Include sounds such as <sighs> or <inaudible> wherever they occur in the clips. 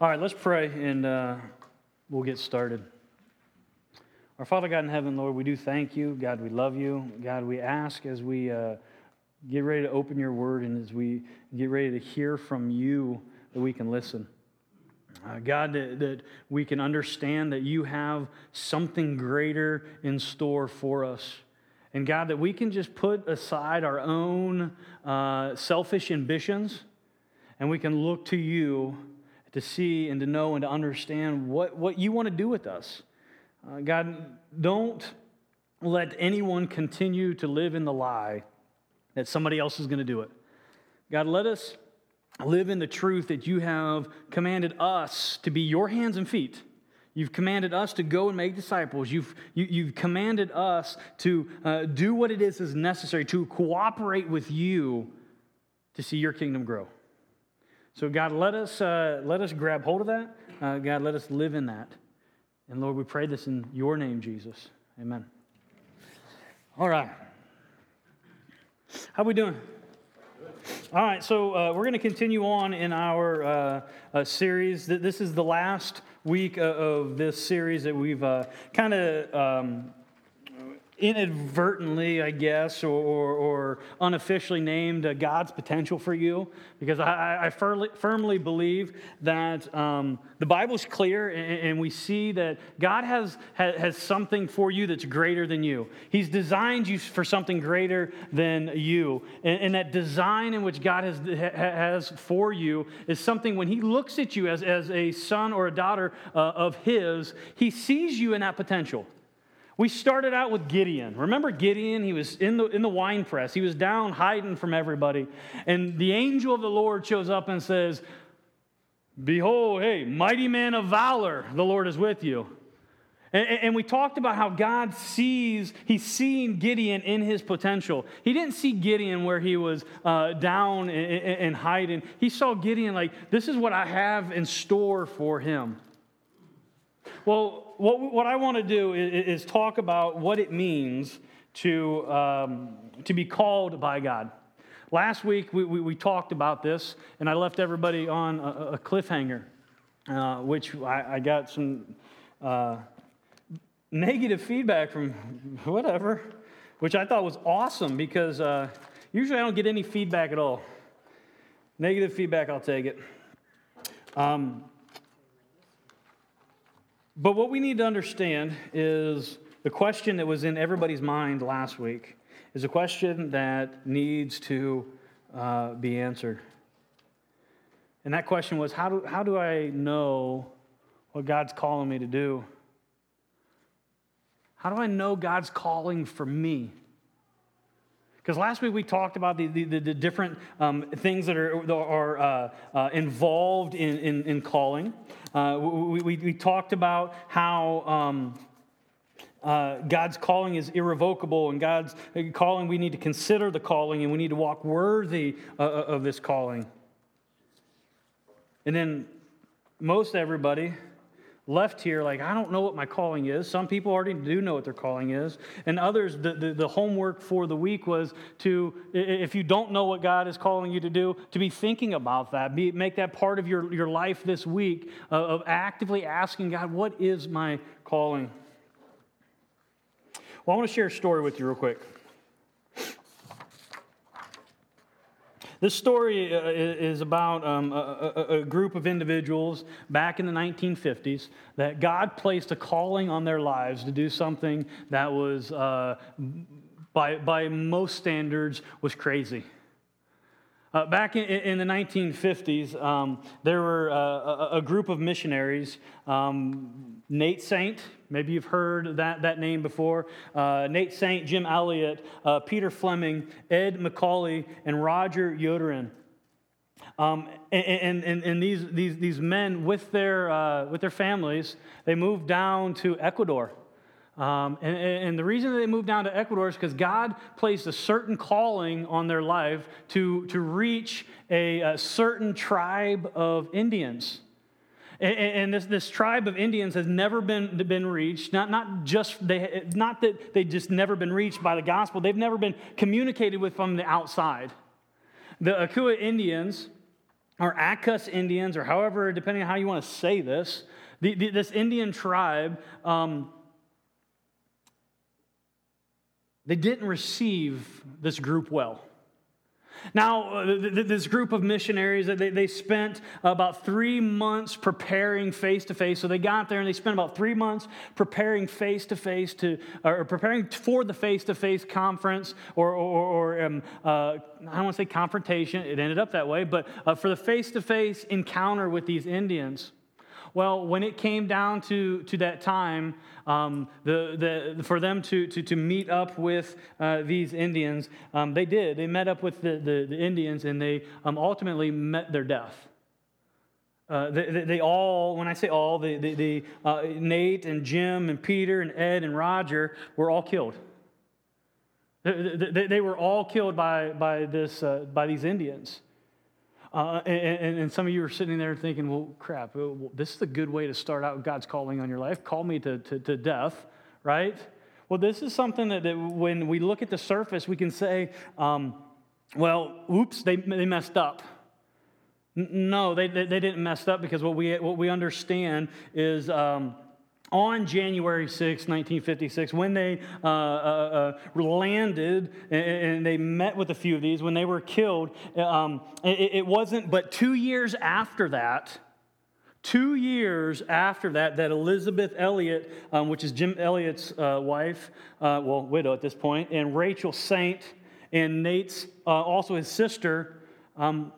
All right, let's pray and uh, we'll get started. Our Father God in heaven, Lord, we do thank you. God, we love you. God, we ask as we uh, get ready to open your word and as we get ready to hear from you that we can listen. Uh, God, that, that we can understand that you have something greater in store for us. And God, that we can just put aside our own uh, selfish ambitions and we can look to you to see and to know and to understand what, what you want to do with us. Uh, God, don't let anyone continue to live in the lie that somebody else is going to do it. God, let us live in the truth that you have commanded us to be your hands and feet. You've commanded us to go and make disciples. You've, you, have you have commanded us to uh, do what it is is necessary to cooperate with you to see your kingdom grow. So, God, let us, uh, let us grab hold of that. Uh, God, let us live in that. And Lord, we pray this in your name, Jesus. Amen. All right. How we doing? All right, so uh, we're going to continue on in our uh, uh, series. This is the last week of this series that we've uh, kind of um, inadvertently, I guess, or, or, or unofficially named uh, God's potential for you, because I, I firmly, firmly, believe that um, the Bible's clear and, and, we see that God has, has something for you that's greater than you. He's designed you for something greater than you. And, and that design in which God has, has for you is something when He looks at you as, as a son or a daughter uh, of His, He sees you in that potential. We started out with Gideon. Remember Gideon? He was in the, in the wine press. He was down hiding from everybody. And the angel of the Lord shows up and says, Behold, hey, mighty man of valor, the Lord is with you. And, we talked about how God sees, he's seeing Gideon in his potential. He didn't see Gideon where he was uh, down and, and hiding. He saw Gideon like, this is what I have in store for him. Well, what, what I want to do is, is, talk about what it means to, um, to be called by God. Last week, we, we, we, talked about this, and I left everybody on a, a cliffhanger, uh, which I, I, got some uh, negative feedback from <laughs> whatever, which I thought was awesome because uh, usually I don't get any feedback at all. Negative feedback, I'll take it. Um, but what we need to understand is the question that was in everybody's mind last week is a question that needs to uh, be answered. And that question was how do, how do I know what God's calling me to do? How do I know God's calling for me? Because last week we talked about the, the, the different um, things that are, are uh, uh, involved in, in, in calling. Uh, we, we, we, talked about how um, uh, God's calling is irrevocable, and God's calling, we need to consider the calling, and we need to walk worthy uh, uh, of this calling. And then most everybody left here like, I don't know what my calling is. Some people already do know what their calling is. And others, the, the, the, homework for the week was to, if you don't know what God is calling you to do, to be thinking about that. Be, make that part of your, your life this week uh, of actively asking God, what is my calling? Well, I want to share a story with you real quick. This story uh, is about um, a, a, group of individuals back in the 1950s that God placed a calling on their lives to do something that was, uh, by, by most standards, was crazy. Uh, back in, in, the 1950s, um, there were uh, a, a, group of missionaries. Um, Nate Saint, maybe you've heard that, that name before. Uh, Nate Saint, Jim Elliot, uh, Peter Fleming, Ed McCully, and Roger Youderian. Um, and, and, and these, these, these men, with their, uh, with their families, they moved down to Ecuador. Um, and, and, the reason that they moved down to Ecuador is because God placed a certain calling on their life to, to reach a, a certain tribe of Indians. And, this, this tribe of Indians has never been, been reached, not, not, just they, not that they just never been reached by the gospel, they've never been communicated with from the outside. The Akua Indians or Akas Indians, or however, depending on how you want to say this, the, the, this Indian tribe, um, they didn't receive this group well. Now, uh, this group of missionaries, they, they spent about three months preparing face to face. So they got there and they spent about three months preparing face to face to, or preparing for the face to face conference, or, or, or um, uh, I don't want to say confrontation, it ended up that way, but uh, for the face to face encounter with these Indians. Well, when it came down to, to that time, um, the, the, for them to, to, to meet up with uh, these Indians, um, they did. They met up with the, the, the Indians and they um, ultimately met their death. Uh, they, they, all, when I say all, the, the, uh, Nate and Jim and Peter and Ed and Roger were all killed. They, they, they were all killed by, by, this, uh, by these Indians. Uh, and, and, some of you are sitting there thinking, well, crap, this is a good way to start out God's calling on your life. Call me to, to, to death, right? Well, this is something that, that, when we look at the surface, we can say, um, well, oops, they, they messed up. No, they, they, they, didn't mess up because what we, what we understand is. Um, on January 6, 1956, when they uh, uh, uh, landed and, they met with a few of these, when they were killed, um, it, it, wasn't but two years after that, two years after that, that Elizabeth Elliot, um, which is Jim Elliot's uh, wife, uh, well, widow at this point, and Rachel Saint, and Nate's, uh, also his sister, um,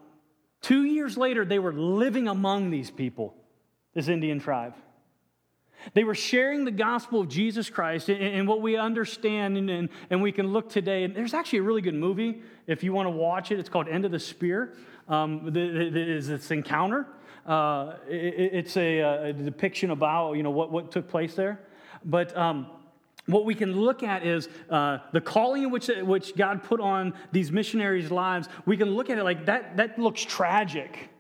two years later, they were living among these people, this Indian tribe. They were sharing the gospel of Jesus Christ and, what we understand, and, and, we can look today. And there's actually a really good movie if you want to watch it. It's called End of the Spear. Um, is this encounter? Uh, it, it's a, a, depiction about you know what, what took place there. But um, what we can look at is uh, the calling in which, which God put on these missionaries' lives. We can look at it like that. That looks tragic.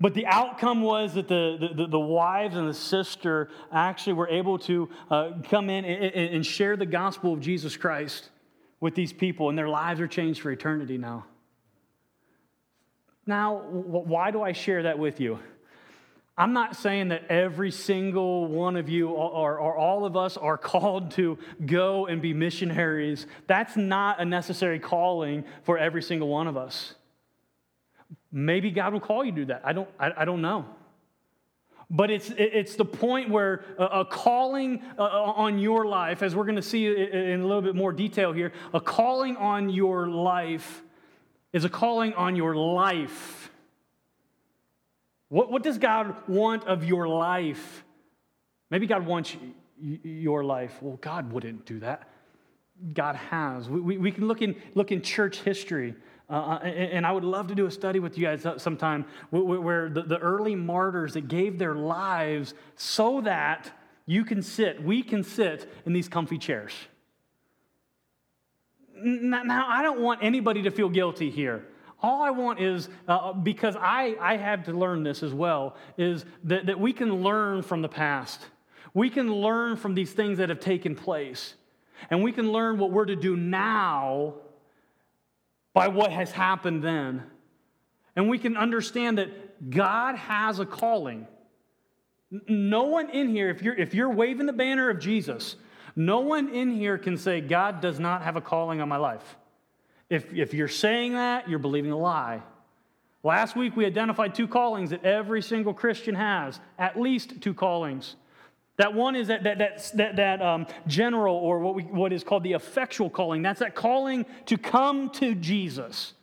But the outcome was that the, the, the, wives and the sister actually were able to uh, come in and, and share the gospel of Jesus Christ with these people, and their lives are changed for eternity now. Now, why do I share that with you? I'm not saying that every single one of you or, or, all of us are <laughs> called to go and be missionaries. That's not a necessary calling for every single one of us. Maybe God will call you to do that. I don't, I, I don't know. But it's, it's the point where a, calling uh, uh, on your life, as we're going to see in a little bit more detail here, a calling on your life is a calling on your life. What, what does God want of your life? Maybe God wants your life. Well, God wouldn't do that. God has. We, we, we can look in, look in church history. Uh, uh and I would love to do a study with you guys sometime where the, the early martyrs that gave their lives so that you can sit, we can sit in these comfy chairs. Now, I don't want anybody to feel guilty here. All I want is, uh, because I, I had to learn this as well, is that, that we can learn from the past. We can learn from these things that have taken place. And we can learn what we're to do now by what has happened then. And we can understand that God has a calling. No one in here, if you're, if you're waving the banner of Jesus, no one in here can say, God does not have a calling on my life. If, if you're saying that, you're believing a lie. Last week, we identified two callings that every single Christian has, at least two callings. That one is that, that, that, that, that um, general, or what, we, what is called the effectual calling. That's that calling to come to Jesus.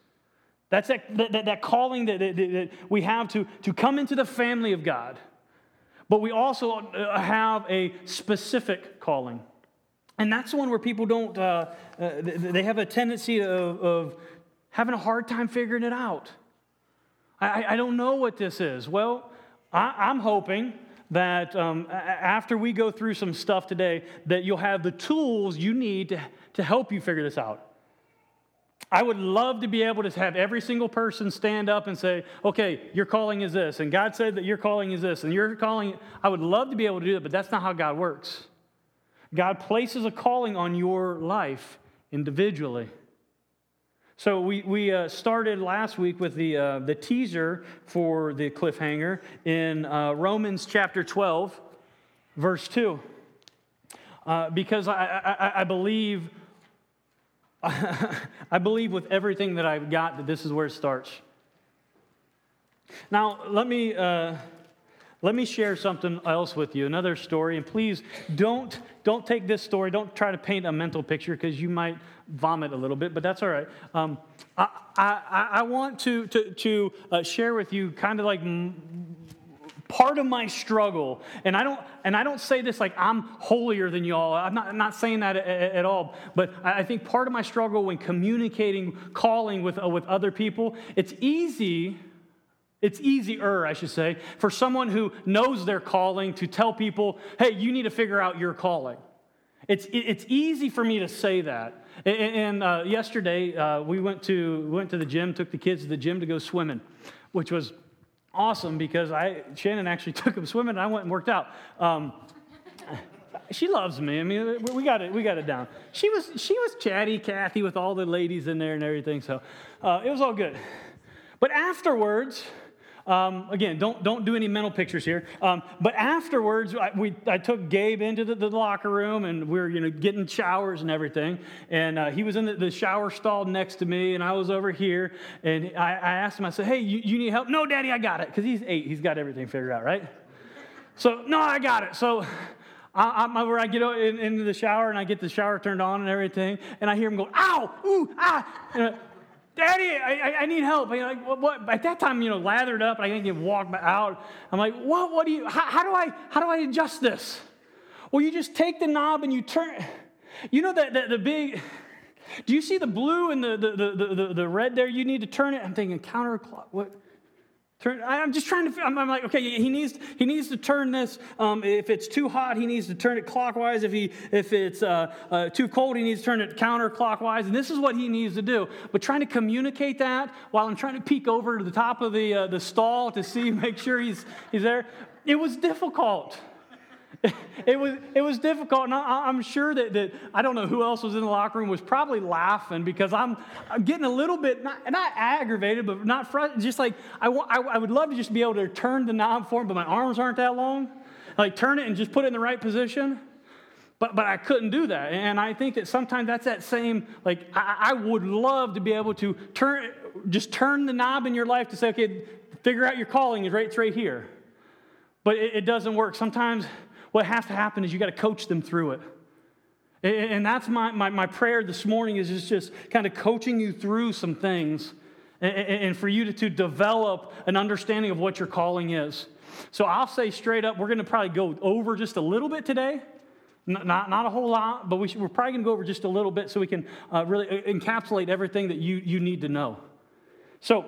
That's that, that, that calling that, that, that we have to, to come into the family of God. But we also uh, have a specific calling. And that's the one where people don't, uh, uh, they have a tendency of, of, having a hard time figuring it out. I, I don't know what this is. Well, I, I'm hoping that um, after we go through some stuff today, that you'll have the tools you need to, to help you figure this out. I would love to be able to have every single person stand up and say, okay, your calling is this, and God said that your calling is this, and your calling, I would love to be able to do that, but that's not how God works. God places a calling on your life individually. So we, we uh, started last week with the, uh, the teaser for the cliffhanger in uh, Romans chapter 12, verse 2. Uh, because I, I, I believe <laughs> I believe with everything that I've got that this is where it starts. Now, let me, uh, let me share something else with you, another story. And please don't, don't take this story, don't try to paint a mental picture because you might vomit a little bit, but that's all right. Um, I, I, I, want to, to, to uh, share with you kind of like part of my struggle and i don't and i don't say this like i'm holier than y'all i'm not, I'm not saying that at, at, all but i think part of my struggle when communicating calling with, uh, with other people it's easy it's easier, I should say, for someone who knows their calling to tell people, hey, you need to figure out your calling. It's, it's easy for me to say that. And uh, yesterday, uh, we went to, went to the gym, took the kids to the gym to go swimming, which was awesome because I, Shannon actually <laughs> took them swimming and I went and worked out. Um, <laughs> she loves me. I mean, we got it, we got it down. She was, she was chatty Kathy with all the ladies in there and everything, so uh, it was all good. But afterwards, um, again, don't, don't do any mental pictures here. Um, but afterwards, I, we, I took Gabe into the, the, locker room and we were you know, getting showers and everything. And uh, he was in the, the, shower stall next to me, and I was over here. And I, I asked him, I said, Hey, you, you need help? No, Daddy, I got it. Because he's eight, he's got everything figured out, right? So, no, I got it. So, I, I, where I get in, into the shower and I get the shower turned on and everything, and I hear him go, ow, ooh, ah. And, Daddy, I, I, need help. I, like, what, what? At that time, you know, lathered up, I can't even walk out. I'm like, what? What do you? How, how, do I? How do I adjust this? Well, you just take the knob and you turn. You know that the, the big. Do you see the blue and the, the, the, the, the red there? You need to turn it. I'm thinking counterclock. Turn, I'm just trying to, I'm, I'm, like, okay, he needs, he needs to turn this. Um, if it's too hot, he needs to turn it clockwise. If, he, if it's uh, uh, too cold, he needs to turn it counterclockwise. And this is what he needs to do. But trying to communicate that while I'm trying to peek over to the top of the, uh, the stall to see, <laughs> make sure he's, he's there, it was difficult. <laughs> it was it was difficult, and I, am sure that, that I don't know who else was in the locker room was probably laughing because I'm I'm getting a little bit not, not aggravated, but not frustrated. Just like I, want, I I would love to just be able to turn the knob for him, but my arms aren't that long. Like turn it and just put it in the right position. But, but I couldn't do that. And I think that sometimes that's that same, like, I, I would love to be able to turn, just turn the knob in your life to say, okay, figure out your calling is right, it's right here. But it, it doesn't work. Sometimes what has to happen is you got to coach them through it. And that's my, my, my prayer this morning is just, just kind of coaching you through some things and for you to, to develop an understanding of what your calling is. So I'll say straight up, we're going to probably go over just a little bit today. Not, not a whole lot, but we should, we're probably going to go over just a little bit so we can uh, really encapsulate everything that you, you need to know. So,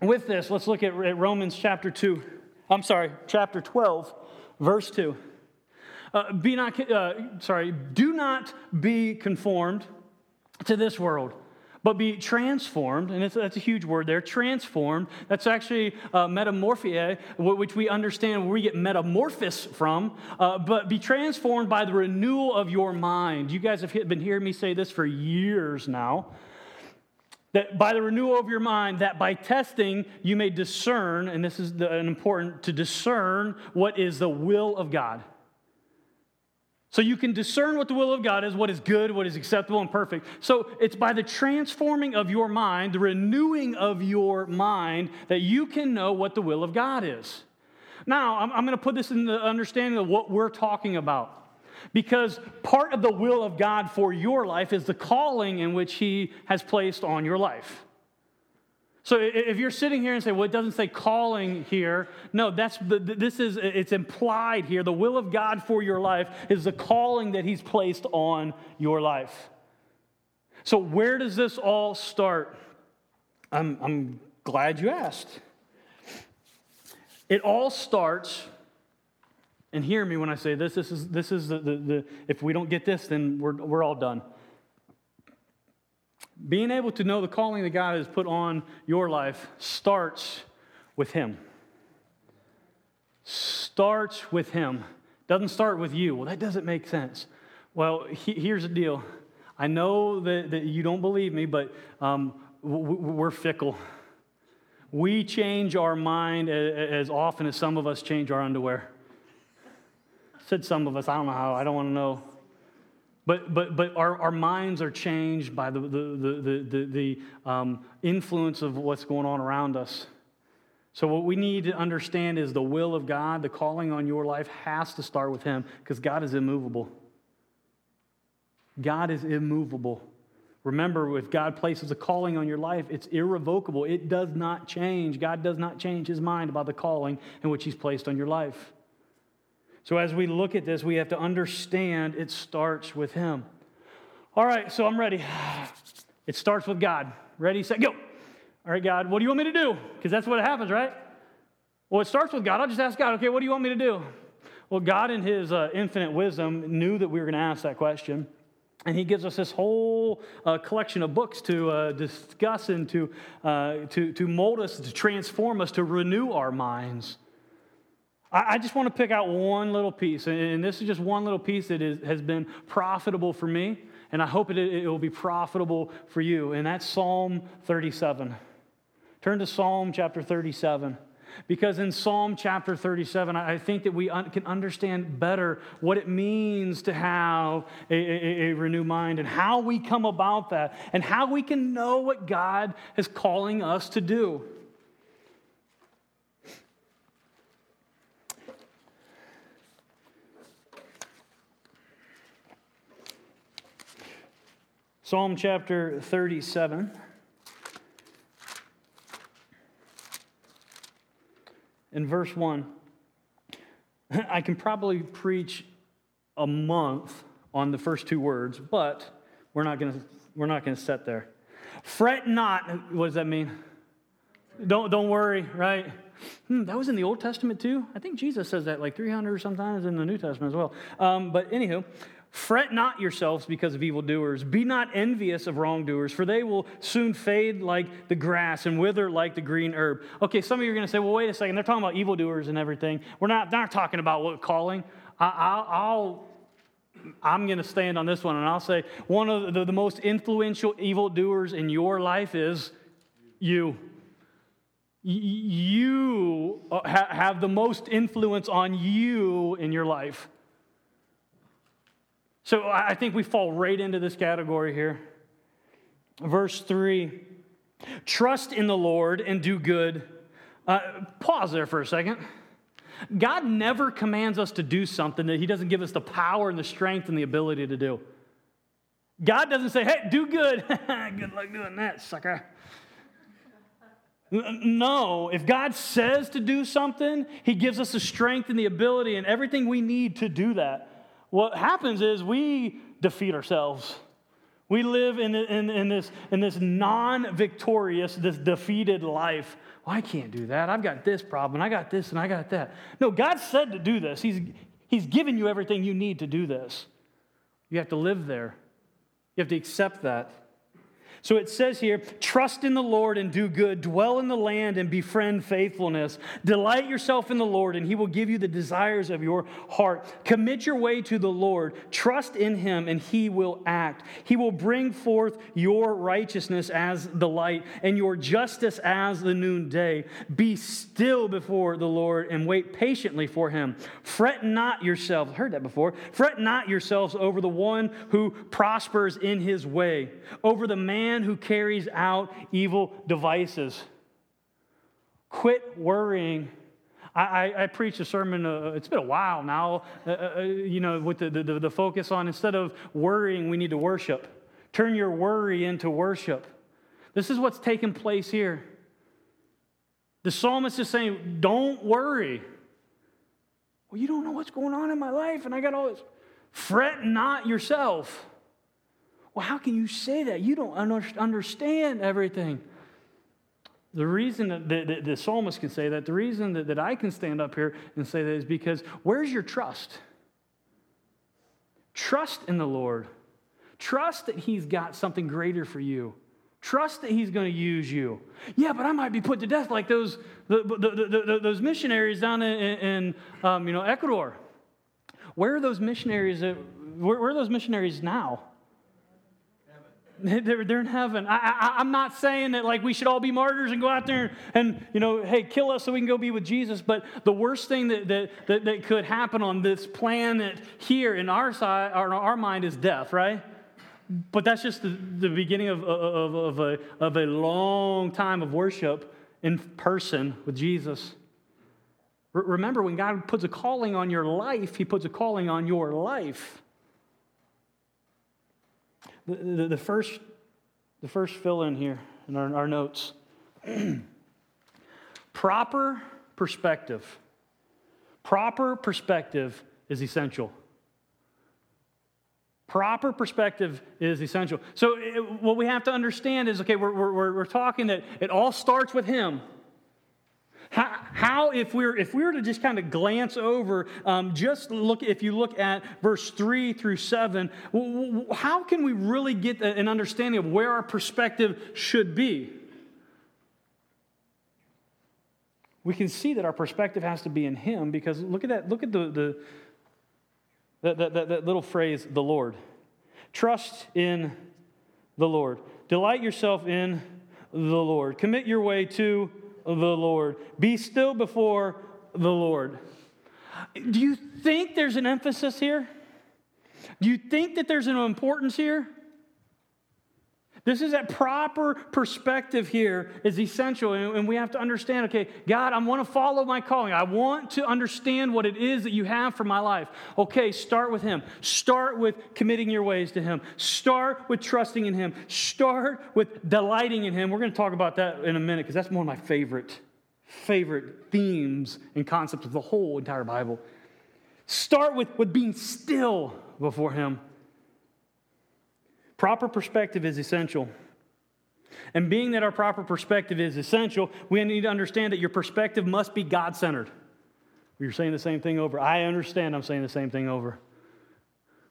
with this, let's look at Romans chapter 2. I'm sorry, chapter 12, verse 2. Uh, be not, uh, sorry, do not be conformed to this world, but be transformed, and that's a huge word there, transformed. That's actually uh, metamorphia, which we understand where we get metamorphosis from, uh, but be transformed by the renewal of your mind. You guys have been hearing me say this for years now. That by the renewal of your mind, that by testing you may discern, and this is the, an important to discern what is the will of God. So you can discern what the will of God is, what is good, what is acceptable and perfect. So it's by the transforming of your mind, the renewing of your mind, that you can know what the will of God is. Now, I'm, I'm going to put this in the understanding of what we're talking about. Because part of the will of God for your life is the calling in which He has placed on your life. So if you're sitting here and say, well, it doesn't say calling here, no, that's this is it's implied here. The will of God for your life is the calling that He's placed on your life. So where does this all start? I'm, I'm glad you asked. It all starts, and hear me when I say this, this is, this is the, the, the if we don't get this, then we're, we're all done. Being able to know the calling that God has put on your life starts with Him. Starts with Him. Doesn't start with you. Well, that doesn't make sense. Well, he, here's the deal. I know that, that you don't believe me, but um, we're fickle. We change our mind as often as some of us change our underwear. said some of us, I don't know how, I don't want to know. But, but, but our, our minds are changed by the, the, the, the, the um, influence of what's going on around us. So, what we need to understand is the will of God, the calling on your life has to start with Him because God is immovable. God is immovable. Remember, if God places a calling on your life, it's irrevocable. It does not change. God does not change his mind about the calling in which he's placed on your life. So, as we look at this, we have to understand it starts with him. All right, so I'm ready. <sighs> It starts with God. Ready, set, go. All right, God, what do you want me to do? Because that's what happens, right? Well, it starts with God. I'll just ask God, okay, what do you want me to do? Well, God, in his uh, infinite wisdom, knew that we were going to ask that question. And he gives us this whole uh, collection of books to uh, discuss and to, uh, to, to mold us, to transform us, to renew our minds. I, just want to pick out one little piece, and this is just one little piece that is, has been profitable for me, and I hope it, it will be profitable for you, and that's Psalm 37. Turn to Psalm chapter 37. Because in Psalm chapter 37, I think that we un- can understand better what it means to have a, a, a renewed mind and how we come about that and how we can know what God is calling us to do. Psalm chapter 37. in verse 1, I can probably preach a month on the first two words, but we're not going to we're not going to set there. Fret not. What does that mean? Don't don't worry, right? Hmm, that was in the Old Testament too. I think Jesus says that like 300 sometimes in the New Testament as well. Um, but anywho, Fret not yourselves because of evildoers. Be not envious of wrongdoers, for they will soon fade like the grass and wither like the green herb. Okay, some of you are going to say, well, wait a second. They're talking about evildoers and everything. We're not, not talking about what calling. I, will I'm going to stand on this one and I'll say one of the, the most influential evildoers in your life is you. You uh, have the most influence on you in your life. So I think we fall right into this category here. Verse 3 Trust in the Lord and do good. Uh, pause there for a second. God never commands us to do something that He doesn't give us the power and the strength and the ability to do. God doesn't say, hey, do good. <laughs> good luck doing that, sucker. No, if God says to do something, He gives us the strength and the ability and everything we need to do that what happens is we defeat ourselves. We live in, in, in this, in this non victorious, this defeated life. Well, I can't do that. I've got this problem, I got this, and I got that. No, God said to do this. He's, he's given you everything you need to do this. You have to live there, you have to accept that. So it says here, trust in the Lord and do good, dwell in the land and befriend faithfulness. Delight yourself in the Lord, and he will give you the desires of your heart. Commit your way to the Lord, trust in him, and he will act. He will bring forth your righteousness as the light and your justice as the noonday. Be still before the Lord and wait patiently for him. Fret not yourselves, heard that before. Fret not yourselves over the one who prospers in his way, over the man man who carries out evil devices. Quit worrying. I, I, I preached a sermon, uh, it's been a while now, uh, uh, uh, you know, with the, the, the focus on instead of worrying, we need to worship. Turn your worry into worship. This is what's taking place here. The psalmist is saying, Don't worry. Well, you don't know what's going on in my life, and I got all this. Fret not yourself. Well, how can you say that? You don't understand everything. The reason that the, the, the, psalmist can say that, the reason that, that I can stand up here and say that is because where's your trust? Trust in the Lord. Trust that He's got something greater for you. Trust that He's going to use you. Yeah, but I might be put to death like those, the, the, those missionaries down in, in um, you know, Ecuador. Where are those missionaries? Where, where are those missionaries now? <laughs> They're, they're in heaven. I, am not saying that like we should all be martyrs and go out there and, you know, hey, kill us so we can go be with Jesus. But the worst thing that, that, that, that could happen on this planet here in our side, or our mind is death, right? But that's just the, the beginning of, of, of, a, of a long time of worship in person with Jesus. Remember, when God puts a calling on your life, He puts a calling on your life. The, the, the first, the first fill in here in our, our notes <clears throat> proper perspective. Proper perspective is essential. Proper perspective is essential. So, it, what we have to understand is okay, we're, we're, we're talking that it all starts with Him. How, how, if we were if we were to just kind of glance over, um, just look if you look at verse three through seven, how can we really get an understanding of where our perspective should be? We can see that our perspective has to be in Him because look at that. Look at the the that, that, that, that little phrase, the Lord. Trust in the Lord. Delight yourself in the Lord. Commit your way to the Lord. Be still before the Lord. Do you think there's an emphasis here? Do you think that there's an importance here? This is that proper perspective here is essential, and we have to understand okay, God, I want to follow my calling. I want to understand what it is that you have for my life. Okay, start with Him. Start with committing your ways to Him. Start with trusting in Him. Start with delighting in Him. We're going to talk about that in a minute because that's one of my favorite, favorite themes and concepts of the whole entire Bible. Start with, with being still before Him. Proper perspective is essential. And being that our proper perspective is essential, we need to understand that your perspective must be God centered. You're saying the same thing over. I understand I'm saying the same thing over.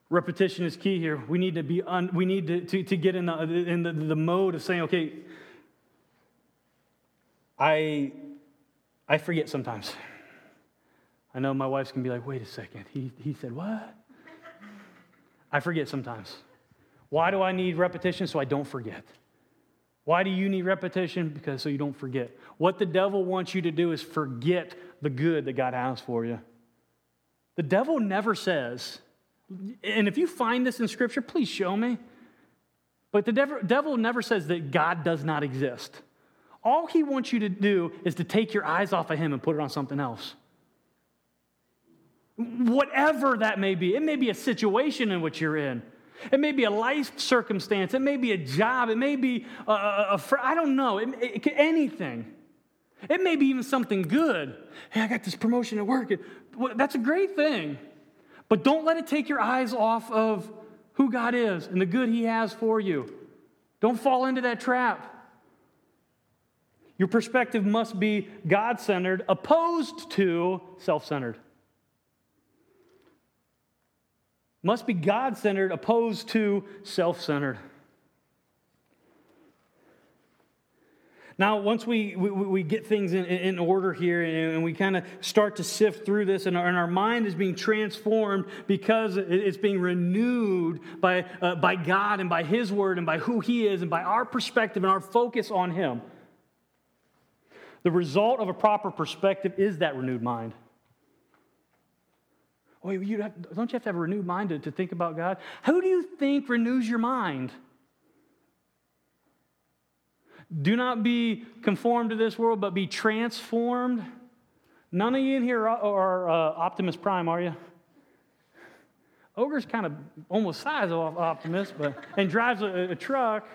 Repetition is key here. We need to be un, we need to, to, to get in, the, in the, the mode of saying, okay, I, I forget sometimes. I know my wife's gonna be like, wait a second. He, he said, what? I forget sometimes. Why do I need repetition? So I don't forget. Why do you need repetition? Because so you don't forget. What the devil wants you to do is forget the good that God has for you. The devil never says, and if you find this in Scripture, please show me. But the devil, never says that God does not exist. All he wants you to do is to take your eyes off of him and put it on something else. Whatever that may be, it may be a situation in which you're in. It may be a life circumstance. It may be a job. It may be a, a, a I don't know, it, it, anything. It may be even something good. Hey, I got this promotion at work. that's a great thing. But don't let it take your eyes off of who God is and the good He has for you. Don't fall into that trap. Your perspective must be God centered, opposed to self centered. Must be God centered, opposed to self centered. Now, once we, we, we get things in, in, order here and we kind of start to sift through this, and our, and our, mind is being transformed because it's being renewed by, uh, by God and by His Word and by who He is and by our perspective and our focus on Him. The result of a proper perspective is that renewed mind. You have, don't you have to have a renewed mind to, to think about God? Who do you think renews your mind? Do not be conformed to this world, but be transformed. None of you in here are, are uh, Optimus Prime, are you? Ogre's kind of almost size of Optimus, but and drives a, a truck.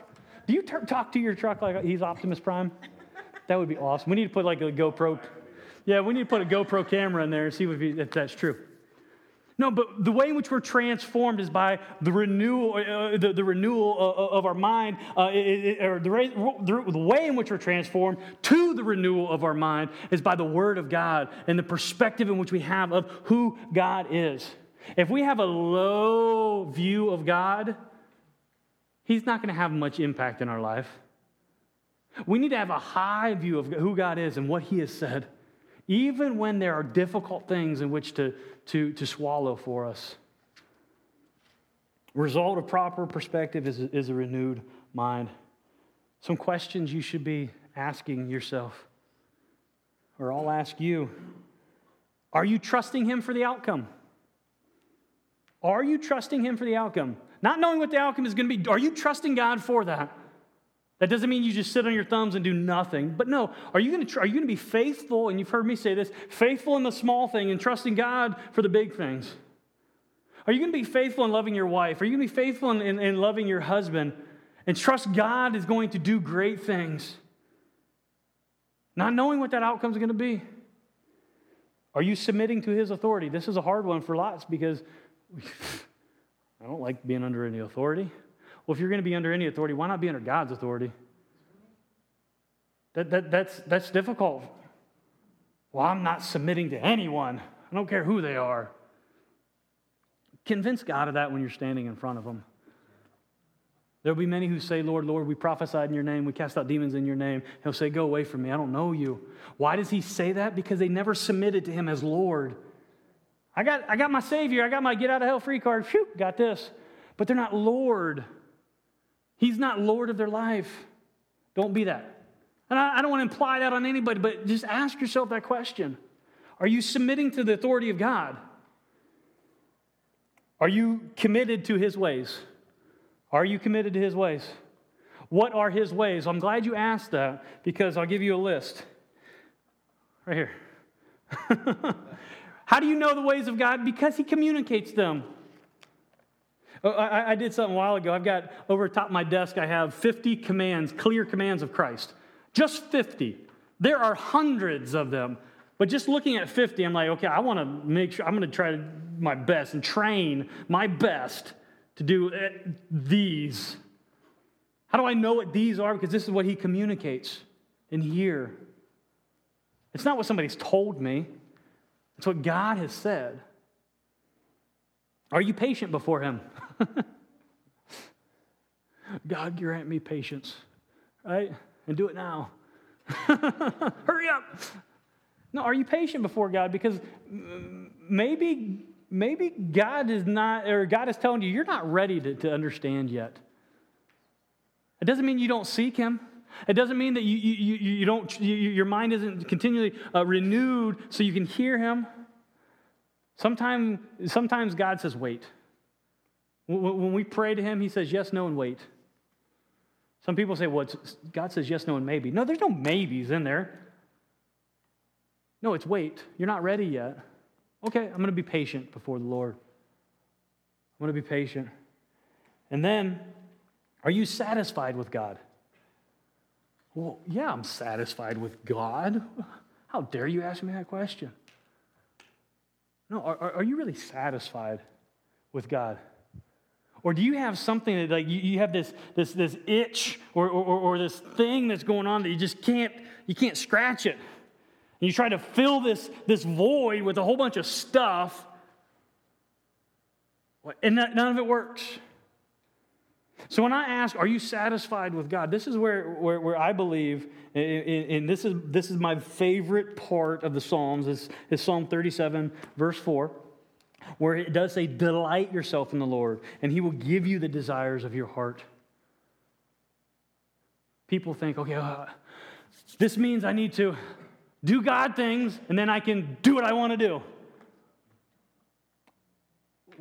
Do you t- talk to your truck like he's Optimus Prime? That would be awesome. We need to put like a GoPro. Yeah, we need to put a GoPro camera in there and see if, if that's true. No, but the way in which we're transformed is by the renewal, uh, the, the, renewal uh, of our mind, uh, it, it, or the, the way in which we're transformed to the renewal of our mind is by the Word of God and the perspective in which we have of who God is. If we have a low view of God, He's not going to have much impact in our life. We need to have a high view of who God is and what He has said even when there are difficult things in which to, to, to swallow for us. Result of proper perspective is, is a renewed mind. Some questions you should be asking yourself, or I'll ask you Are you trusting Him for the outcome? Are you trusting Him for the outcome? Not knowing what the outcome is going to be, are you trusting God for that? That doesn't mean you just sit on your thumbs and do nothing. But no, are you going to be faithful? And you've heard me say this: faithful in the small thing and trusting God for the big things. Are you going to be faithful in loving your wife? Are you going to be faithful in, in, in loving your husband and trust God is going to do great things? Not knowing what that outcome is going to be. Are you submitting to his authority? This is a hard one for lots because <laughs> I don't like being under any authority. Well, if you're going to be under any authority, why not be under God's authority? That, that, that's, that's difficult. Well, I'm not submitting to anyone. I don't care who they are. Convince God of that when you're standing in front of Him. There'll be many who say, Lord, Lord, we prophesied in your name, we cast out demons in your name. He'll say, Go away from me, I don't know you. Why does he say that? Because they never submitted to him as Lord. I got, I got my Savior, I got my get out of hell free card, Phew, got this. But they're not Lord. He's not Lord of their life. Don't be that. And I, I don't want to imply that on anybody, but just ask yourself that question Are you submitting to the authority of God? Are you committed to his ways? Are you committed to his ways? What are his ways? I'm glad you asked that because I'll give you a list. Right here. <laughs> How do you know the ways of God? Because he communicates them. Oh, I, I, did something a while ago. I've got over top of my desk, I have 50 commands, clear commands of Christ. Just 50. There are hundreds of them. But just looking at 50, I'm like, okay, I want to make sure, I'm going to try my best and train my best to do eh, these. How do I know what these are? Because this is what he communicates in here. It's not what somebody's told me, it's what God has said. Are you patient before him? <laughs> God, grant me patience, right? And do it now. <laughs> Hurry up. No, are you patient before God? Because maybe, maybe God is not, or God is telling you, you're not ready to, to understand yet. It doesn't mean you don't seek Him. It doesn't mean that you, you, you, you don't, you, your mind isn't continually uh, renewed so you can hear Him. Sometimes, sometimes God says, wait. When we pray to Him, He says yes, no, and wait. Some people say, well, God says yes, no, and maybe. No, there's no maybes in there. No, it's wait. You're not ready yet. Okay, I'm going to be patient before the Lord. I'm going to be patient. And then, are you satisfied with God? Well, yeah, I'm satisfied with God. How dare you ask me that question? No, are, are you really satisfied with God? Or do you have something that like you, you have this, this, this itch or, or, or this thing that's going on that you just can't, you can't scratch it? And you try to fill this, this void with a whole bunch of stuff, and none of it works. So when I ask, are you satisfied with God? This is where, where, where I believe, and this is, this is my favorite part of the Psalms, is, is Psalm 37, verse 4, where it does say, delight yourself in the Lord, and he will give you the desires of your heart. People think, okay, uh, this means I need to do God things, and then I can do what I want to do.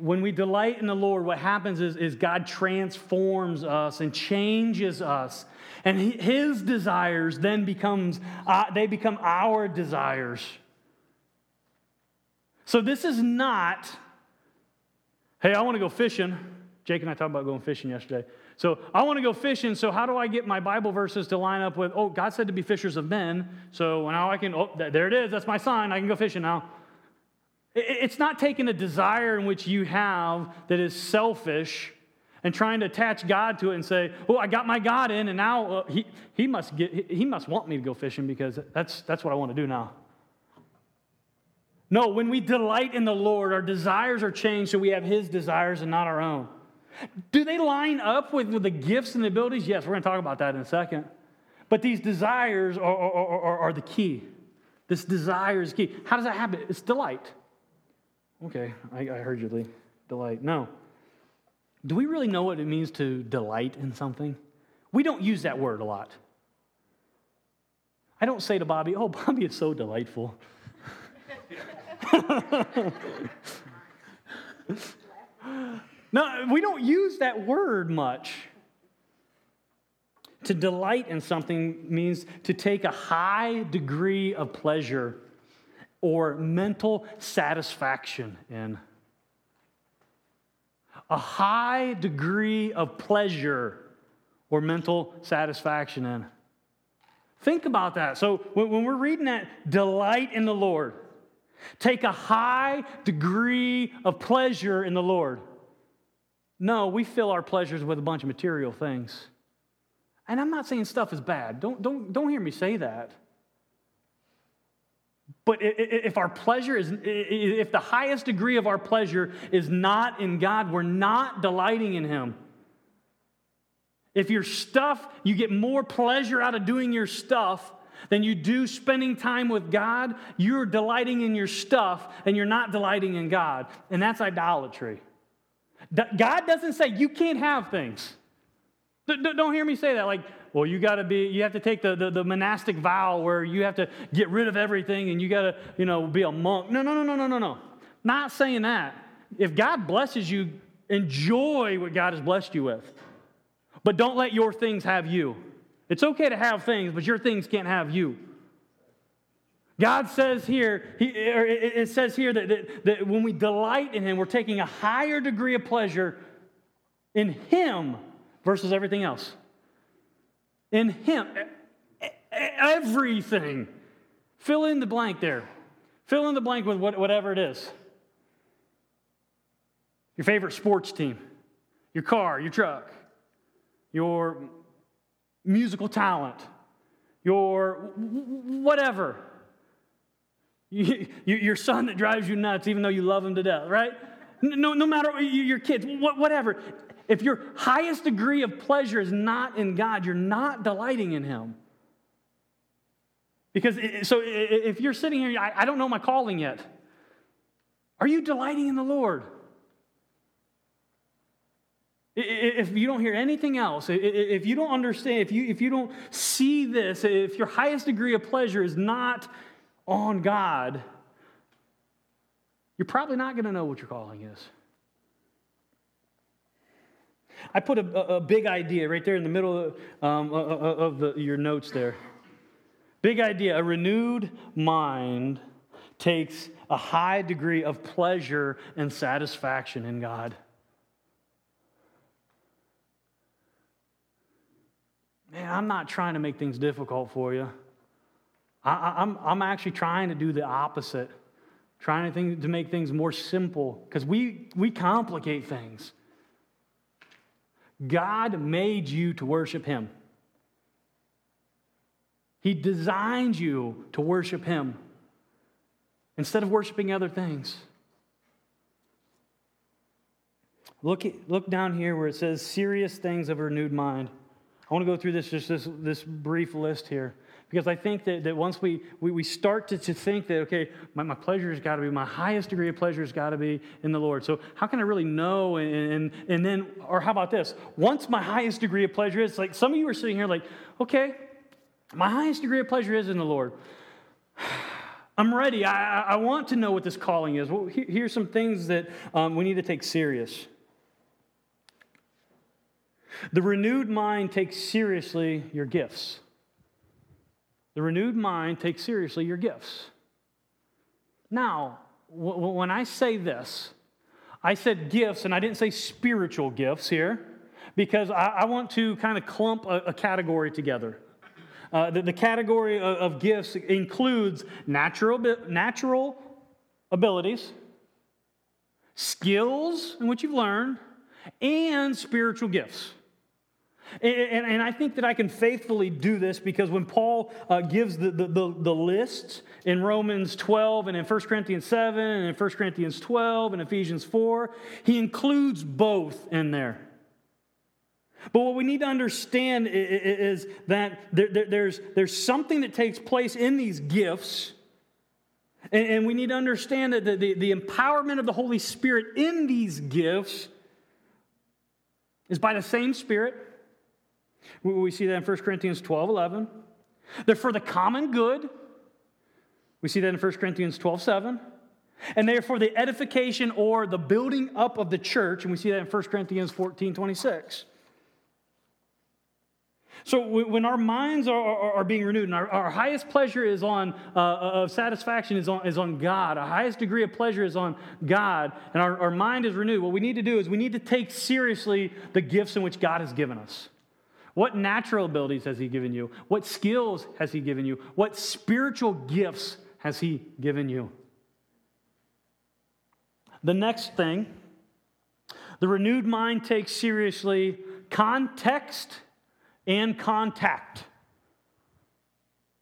When we delight in the Lord, what happens is, is God transforms us and changes us. And his desires then becomes, uh, they become our desires. So this is not, hey, I want to go fishing. Jake and I talked about going fishing yesterday. So I want to go fishing. So how do I get my Bible verses to line up with, oh, God said to be fishers of men. So now I can, oh, there it is. That's my sign. I can go fishing now. It's not taking a desire in which you have that is selfish and trying to attach God to it and say, "Oh, I got my God in, and now uh, he, he must get he must want me to go fishing because that's that's what I want to do now." No, when we delight in the Lord, our desires are changed so we have His desires and not our own. Do they line up with, with the gifts and the abilities? Yes, we're going to talk about that in a second. But these desires are, are, are, are the key. This desire is key. How does that happen? It's delight. Okay, I, I heard you, Lee. Delight. No. Do we really know what it means to delight in something? We don't use that word a lot. I don't say to Bobby, oh, <laughs> Bobby is so delightful. <laughs> no, we don't use that word much. To delight in something means to take a high degree of pleasure or mental satisfaction in. A high degree of pleasure or mental satisfaction in. Think about that. So when we're reading that, delight in the Lord, take a high degree of pleasure in the Lord. No, we fill our pleasures with a bunch of material things. And I'm not saying stuff is bad. Don't, don't, don't hear me say that. But if our pleasure is, if the highest degree of our pleasure is not in God, we're not delighting in Him. If your stuff, you get more pleasure out of doing your stuff than you do spending time with God, you're delighting in your stuff and you're not delighting in God. And that's idolatry. God doesn't say you can't have things. Don't hear me say that. Like, well, you got to be, you have to take the, the, the, monastic vow where you have to get rid of everything and you got to, you know, be a monk. No, no, no, no, no, no, no. Not saying that. If God blesses you, enjoy what God has blessed you with. But don't let your things have you. It's okay to have things, but your things can't have you. God says here, he, it says here that, that, that when we delight in Him, we're taking a higher degree of pleasure in Him versus everything else. In Him, everything. Fill in the blank there. Fill in the blank with whatever it is. Your favorite sports team, your car, your truck, your musical talent, your whatever. your son that drives you nuts, even though you love him to death, right? No, no matter your kids, whatever. If your highest degree of pleasure is not in God, you're not delighting in Him. Because, so if you're sitting here, I don't know my calling yet. Are you delighting in the Lord? If you don't hear anything else, if you don't understand, if you, if you don't see this, if your highest degree of pleasure is not on God, you're probably not going to know what your calling is. I put a, a, big idea right there in the middle of, um, uh, uh, uh, of the, your notes there. Big idea. A renewed mind takes a high degree of pleasure and satisfaction in God. Man, I'm not trying to make things difficult for you. I, am I'm, I'm actually trying to do the opposite, trying to, think, to make things more simple because we, we complicate things. God made you to worship Him. He designed you to worship Him instead of worshiping other things. Look, look down here where it says serious things of a renewed mind. I want to go through this just this, this brief list here. Because I think that, that once we, we, we start to, to think that, okay, my, my pleasure has got to be, my highest degree of pleasure has got to be in the Lord. So how can I really know? And, and, and then, or how about this? Once my highest degree of pleasure is, like some of you are sitting here like, okay, my highest degree of pleasure is in the Lord. <sighs> I'm ready. I, I want to know what this calling is. Well, here's some things that um, we need to take serious. The renewed mind takes seriously your gifts. The renewed mind takes seriously your gifts. Now, when I say this, I said gifts, and I didn't say spiritual gifts here because I, want to kind of clump a, category together. Uh, the, the, category of, of, gifts includes natural, natural abilities, skills in which you've learned, and spiritual gifts. And, and, I think that I can faithfully do this because when Paul uh, gives the, the, the, the list in Romans 12 and in 1 Corinthians 7 and in 1 Corinthians 12 and Ephesians 4, he includes both in there. But what we need to understand is that there's, there's something that takes place in these gifts. And we need to understand that the empowerment of the Holy Spirit in these gifts is by the same Spirit We see that in 1 Corinthians 12 11. They're for the common good. We see that in 1 Corinthians 12 7. And they are for the edification or the building up of the church. And we see that in 1 Corinthians 14 26. So when our minds are, are, are being renewed and our, our, highest pleasure is on, uh, of satisfaction is on, is on God, our highest degree of pleasure is on God, and our, our mind is renewed, what we need to do is we need to take seriously the gifts in which God has given us. What natural abilities has He given you? What skills has He given you? What spiritual gifts has He given you? The next thing, the renewed mind takes seriously context and contact.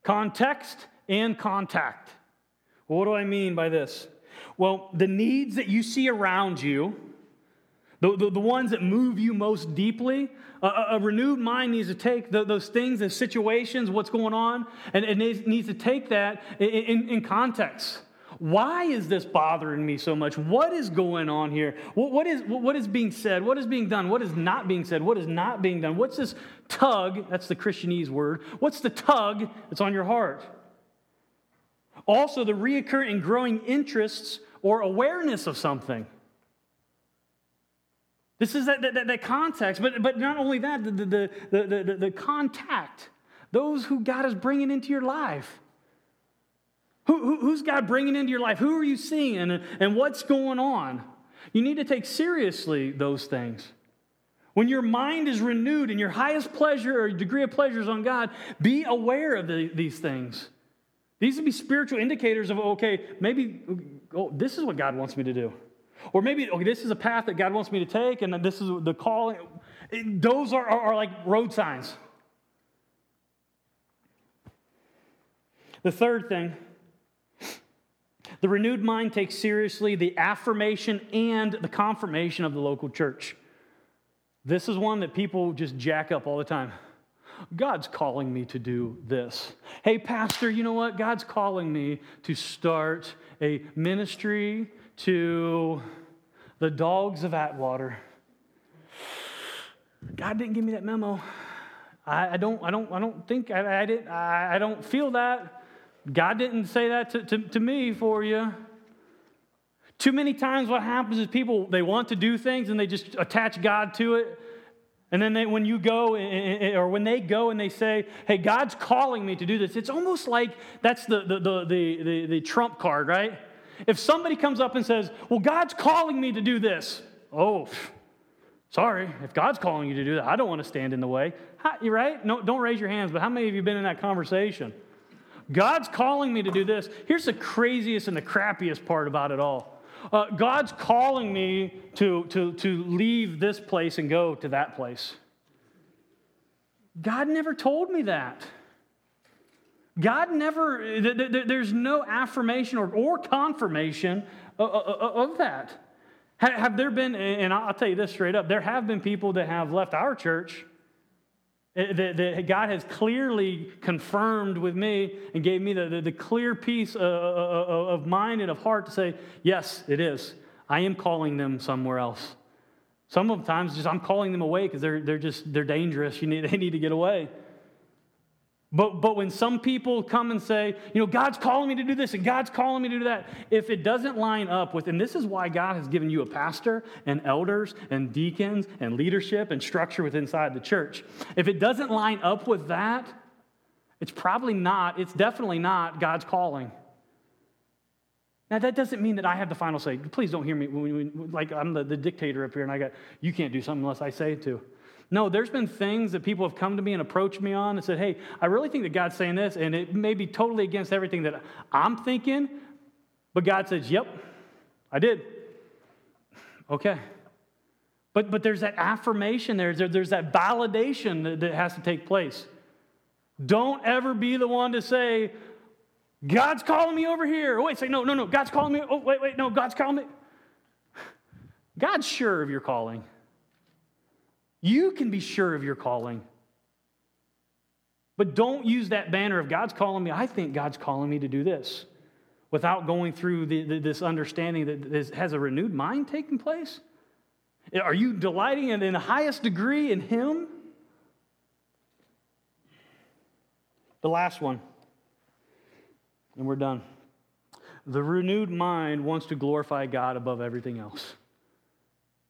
Context and contact. What do I mean by this? Well, the needs that you see around you, the, the, the ones that move you most deeply, a, a renewed mind needs to take the, those things and situations, what's going on, and it needs, needs to take that in, in, in context. Why is this bothering me so much? What is going on here? What, what, is, what is being said? What is being done? What is not being said? What is not being done? What's this tug? That's the Christianese word. What's the tug that's on your heart? Also, the reoccurring and growing interests or awareness of something. This is that, that, that, context, but, but not only that, the, the, the, the, the contact, those who God is bringing into your life. Who, who, who's God bringing into your life? Who are you seeing and, and what's going on? You need to take seriously those things. When your mind is renewed and your highest pleasure or degree of pleasure is on God, be aware of the, these things. These would be spiritual indicators of, okay, maybe oh, this is what God wants me to do. Or maybe, okay, this is a path that God wants me to take, and this is the call. Those are, are, are like road signs. The third thing the renewed mind takes seriously the affirmation and the confirmation of the local church. This is one that people just jack up all the time. God's calling me to do this. Hey, Pastor, you know what? God's calling me to start a ministry to the dogs of Atwater. God didn't give me that memo. I, I don't, I don't, I don't think I, I did. I, I don't feel that. God didn't say that to, to, to me for you. Too many times, what happens is people they want to do things and they just attach God to it. And then they, when you go, eh, eh, eh, or when they go and they say, "Hey, God's calling me to do this," it's almost like that's the the the the, the, the trump card, right? If somebody comes up and says, "Well, God's calling me to do this," oh, sorry, if God's calling you to do that, I don't want to stand in the way. How, you right? No, don't raise your hands. But how many of you been in that conversation? God's calling me to do this. Here's the craziest and the crappiest part about it all. Uh, God's calling me to, to, to leave this place and go to that place. God never told me that. God never, there's no affirmation or, or confirmation of, that. Have there been, and I'll tell you this straight up, there have been people that have left our church eh, that, that, God has clearly confirmed with me and gave me the, the, clear peace of, of mind and of heart to say, yes, it is. I am calling them somewhere else. Some of the times just I'm calling them away because they're, they're just they're dangerous. You need, <laughs> they need to get away. But, but when some people come and say, you know, God's calling me to do this and God's calling me to do that, if it doesn't line up with, and this is why God has given you a pastor and elders and deacons and leadership and structure within inside the church, if it doesn't line up with that, it's probably not, it's definitely not God's calling. Now, that doesn't mean that I have the final say. Please don't hear me like I'm the, the dictator up here and I got, you can't do something unless I say it to. No, there's been things that people have come to me and approached me on and said, hey, I really think that God's saying this, and it may be totally against everything that I'm thinking, but God says, yep, I did. Okay. But, but there's that affirmation there, there there's that validation that, that has to take place. Don't ever be the one to say, God's calling me over here. Oh, wait, say, no, no, no, God's calling me. Oh, wait, wait, no, God's calling me. <sighs> God's sure of your calling. You can be sure of your calling. But don't use that banner of God's calling me. I think God's calling me to do this without going through the, the, this understanding that this has a renewed mind taking place. Are you delighting in, in the highest degree in Him? The last one, and we're done. The renewed mind wants to glorify God above everything else.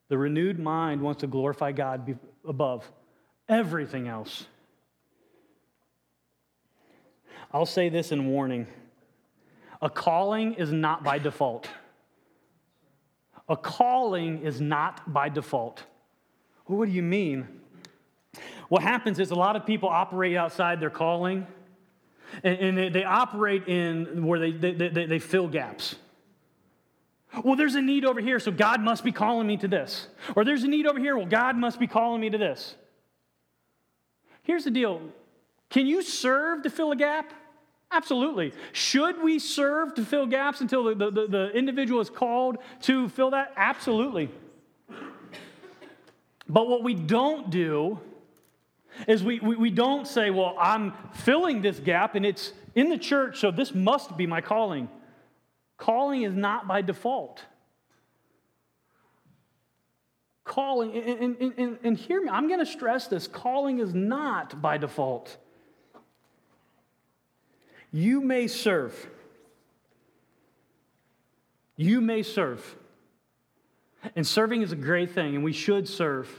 The renewed mind wants to glorify God above everything else. I'll say this in warning a calling is not by default. A calling is not by default. What do you mean? What happens is a lot of people operate outside their calling, and, and they, operate in where they, they, they, they fill gaps. Well, there's a need over here, so God must be calling me to this. Or there's a need over here, well, God must be calling me to this. Here's the deal can you serve to fill a gap? Absolutely. Should we serve to fill gaps until the, the, the, individual is called to fill that? Absolutely. But what we don't do is we, we, we don't say, well, I'm filling this gap and it's in the church, so this must be my calling. Calling is not by default. Calling, and, and, and, and hear me, I'm going to stress this calling is not by default. You may serve. You may serve. And serving is a great thing, and we should serve.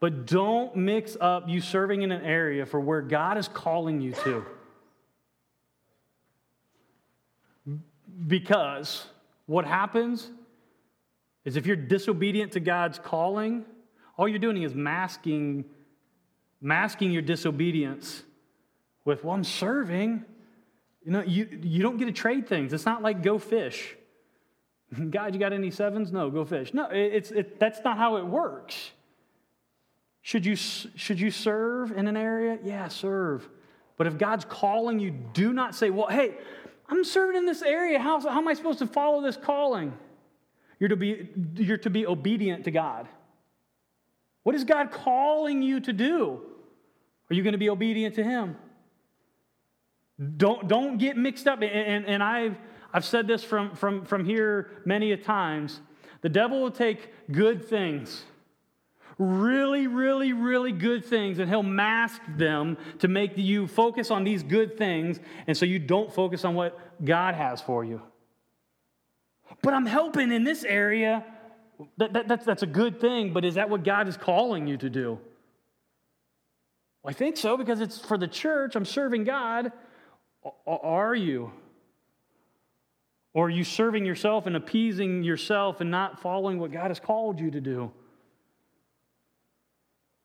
But don't mix up you serving in an area for where God is calling you to. Because what happens is if you're disobedient to God's calling, all you're doing is masking, masking your disobedience with, well, I'm serving. You know, you, you don't get to trade things. It's not like go fish. <laughs> God, you got any sevens? No, go fish. No, it's, it, that's not how it works. Should you, should you serve in an area? Yeah, serve. But if God's calling you, do not say, well, hey, I'm serving in this area. How, how am I supposed to follow this calling? You're to, be, you're to be obedient to God. What is God calling you to do? Are you going to be obedient to Him? Don't, don't get mixed up. And, and, and I've, I've said this from, from, from here many a times. The devil will take good things, really, really, really good things, and he'll mask them to make you focus on these good things, and so you don't focus on what God has for you. But I'm helping in this area. That, that, that's, that's a good thing, but is that what God is calling you to do? Well, I think so because it's for the church. I'm serving God. Are you? Or are you serving yourself and appeasing yourself and not following what God has called you to do?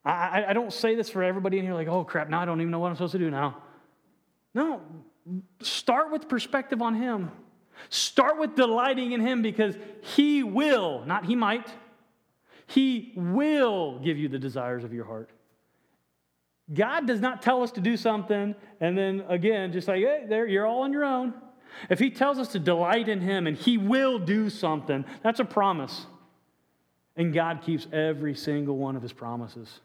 I, I don't say this for everybody in here like, oh crap, now I don't even know what I'm supposed to do now. No, start with perspective on Him. Start with delighting in Him because He will, not He might, He will give you the desires of your heart. God does not tell us to do something and then again just like, hey, there, you're all on your own. If He tells us to delight in Him and He will do something, that's a promise. And God keeps every single one of His promises.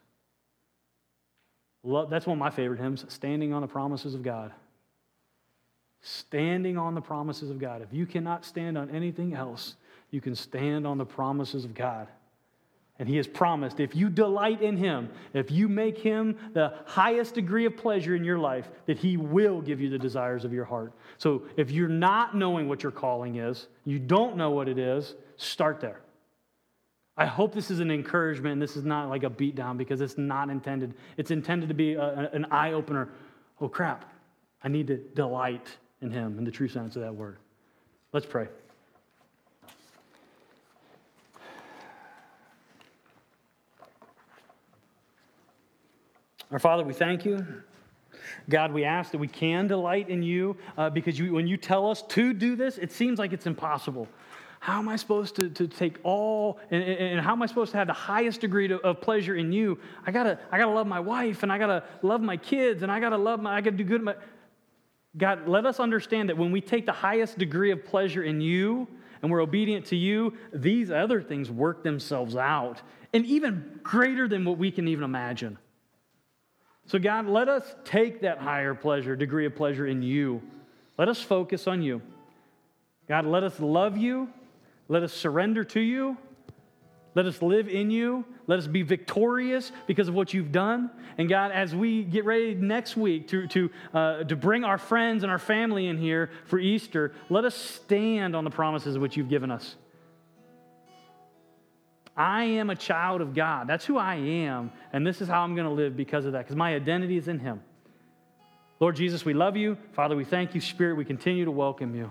That's one of my favorite hymns, Standing on the Promises of God. Standing on the promises of God. If you cannot stand on anything else, you can stand on the promises of God. And he has promised if you delight in him, if you make him the highest degree of pleasure in your life, that he will give you the desires of your heart. So if you're not knowing what your calling is, you don't know what it is, start there. I hope this is an encouragement and this is not like a beatdown because it's not intended. It's intended to be a, an eye opener. Oh crap, I need to delight in him in the true sense of that word. Let's pray. Our Father, we thank you. God, we ask that we can delight in you uh, because you, when you tell us to do this, it seems like it's impossible. How am I supposed to, to take all, and, and how am I supposed to have the highest degree to, of pleasure in you? I gotta, I gotta love my wife, and I gotta love my kids, and I gotta love my, I gotta do good. My, God, let us understand that when we take the highest degree of pleasure in you and we're obedient to you, these other things work themselves out, and even greater than what we can even imagine. So, God, let us take that higher pleasure, degree of pleasure in you. Let us focus on you. God, let us love you. Let us surrender to you. Let us live in you. Let us be victorious because of what you've done. And God, as we get ready next week to, to, uh, to bring our friends and our family in here for Easter, let us stand on the promises which you've given us. I am a child of God. That's who I am. And this is how I'm going to live because of that, because my identity is in Him. Lord Jesus, we love you. Father, we thank you. Spirit, we continue to welcome you.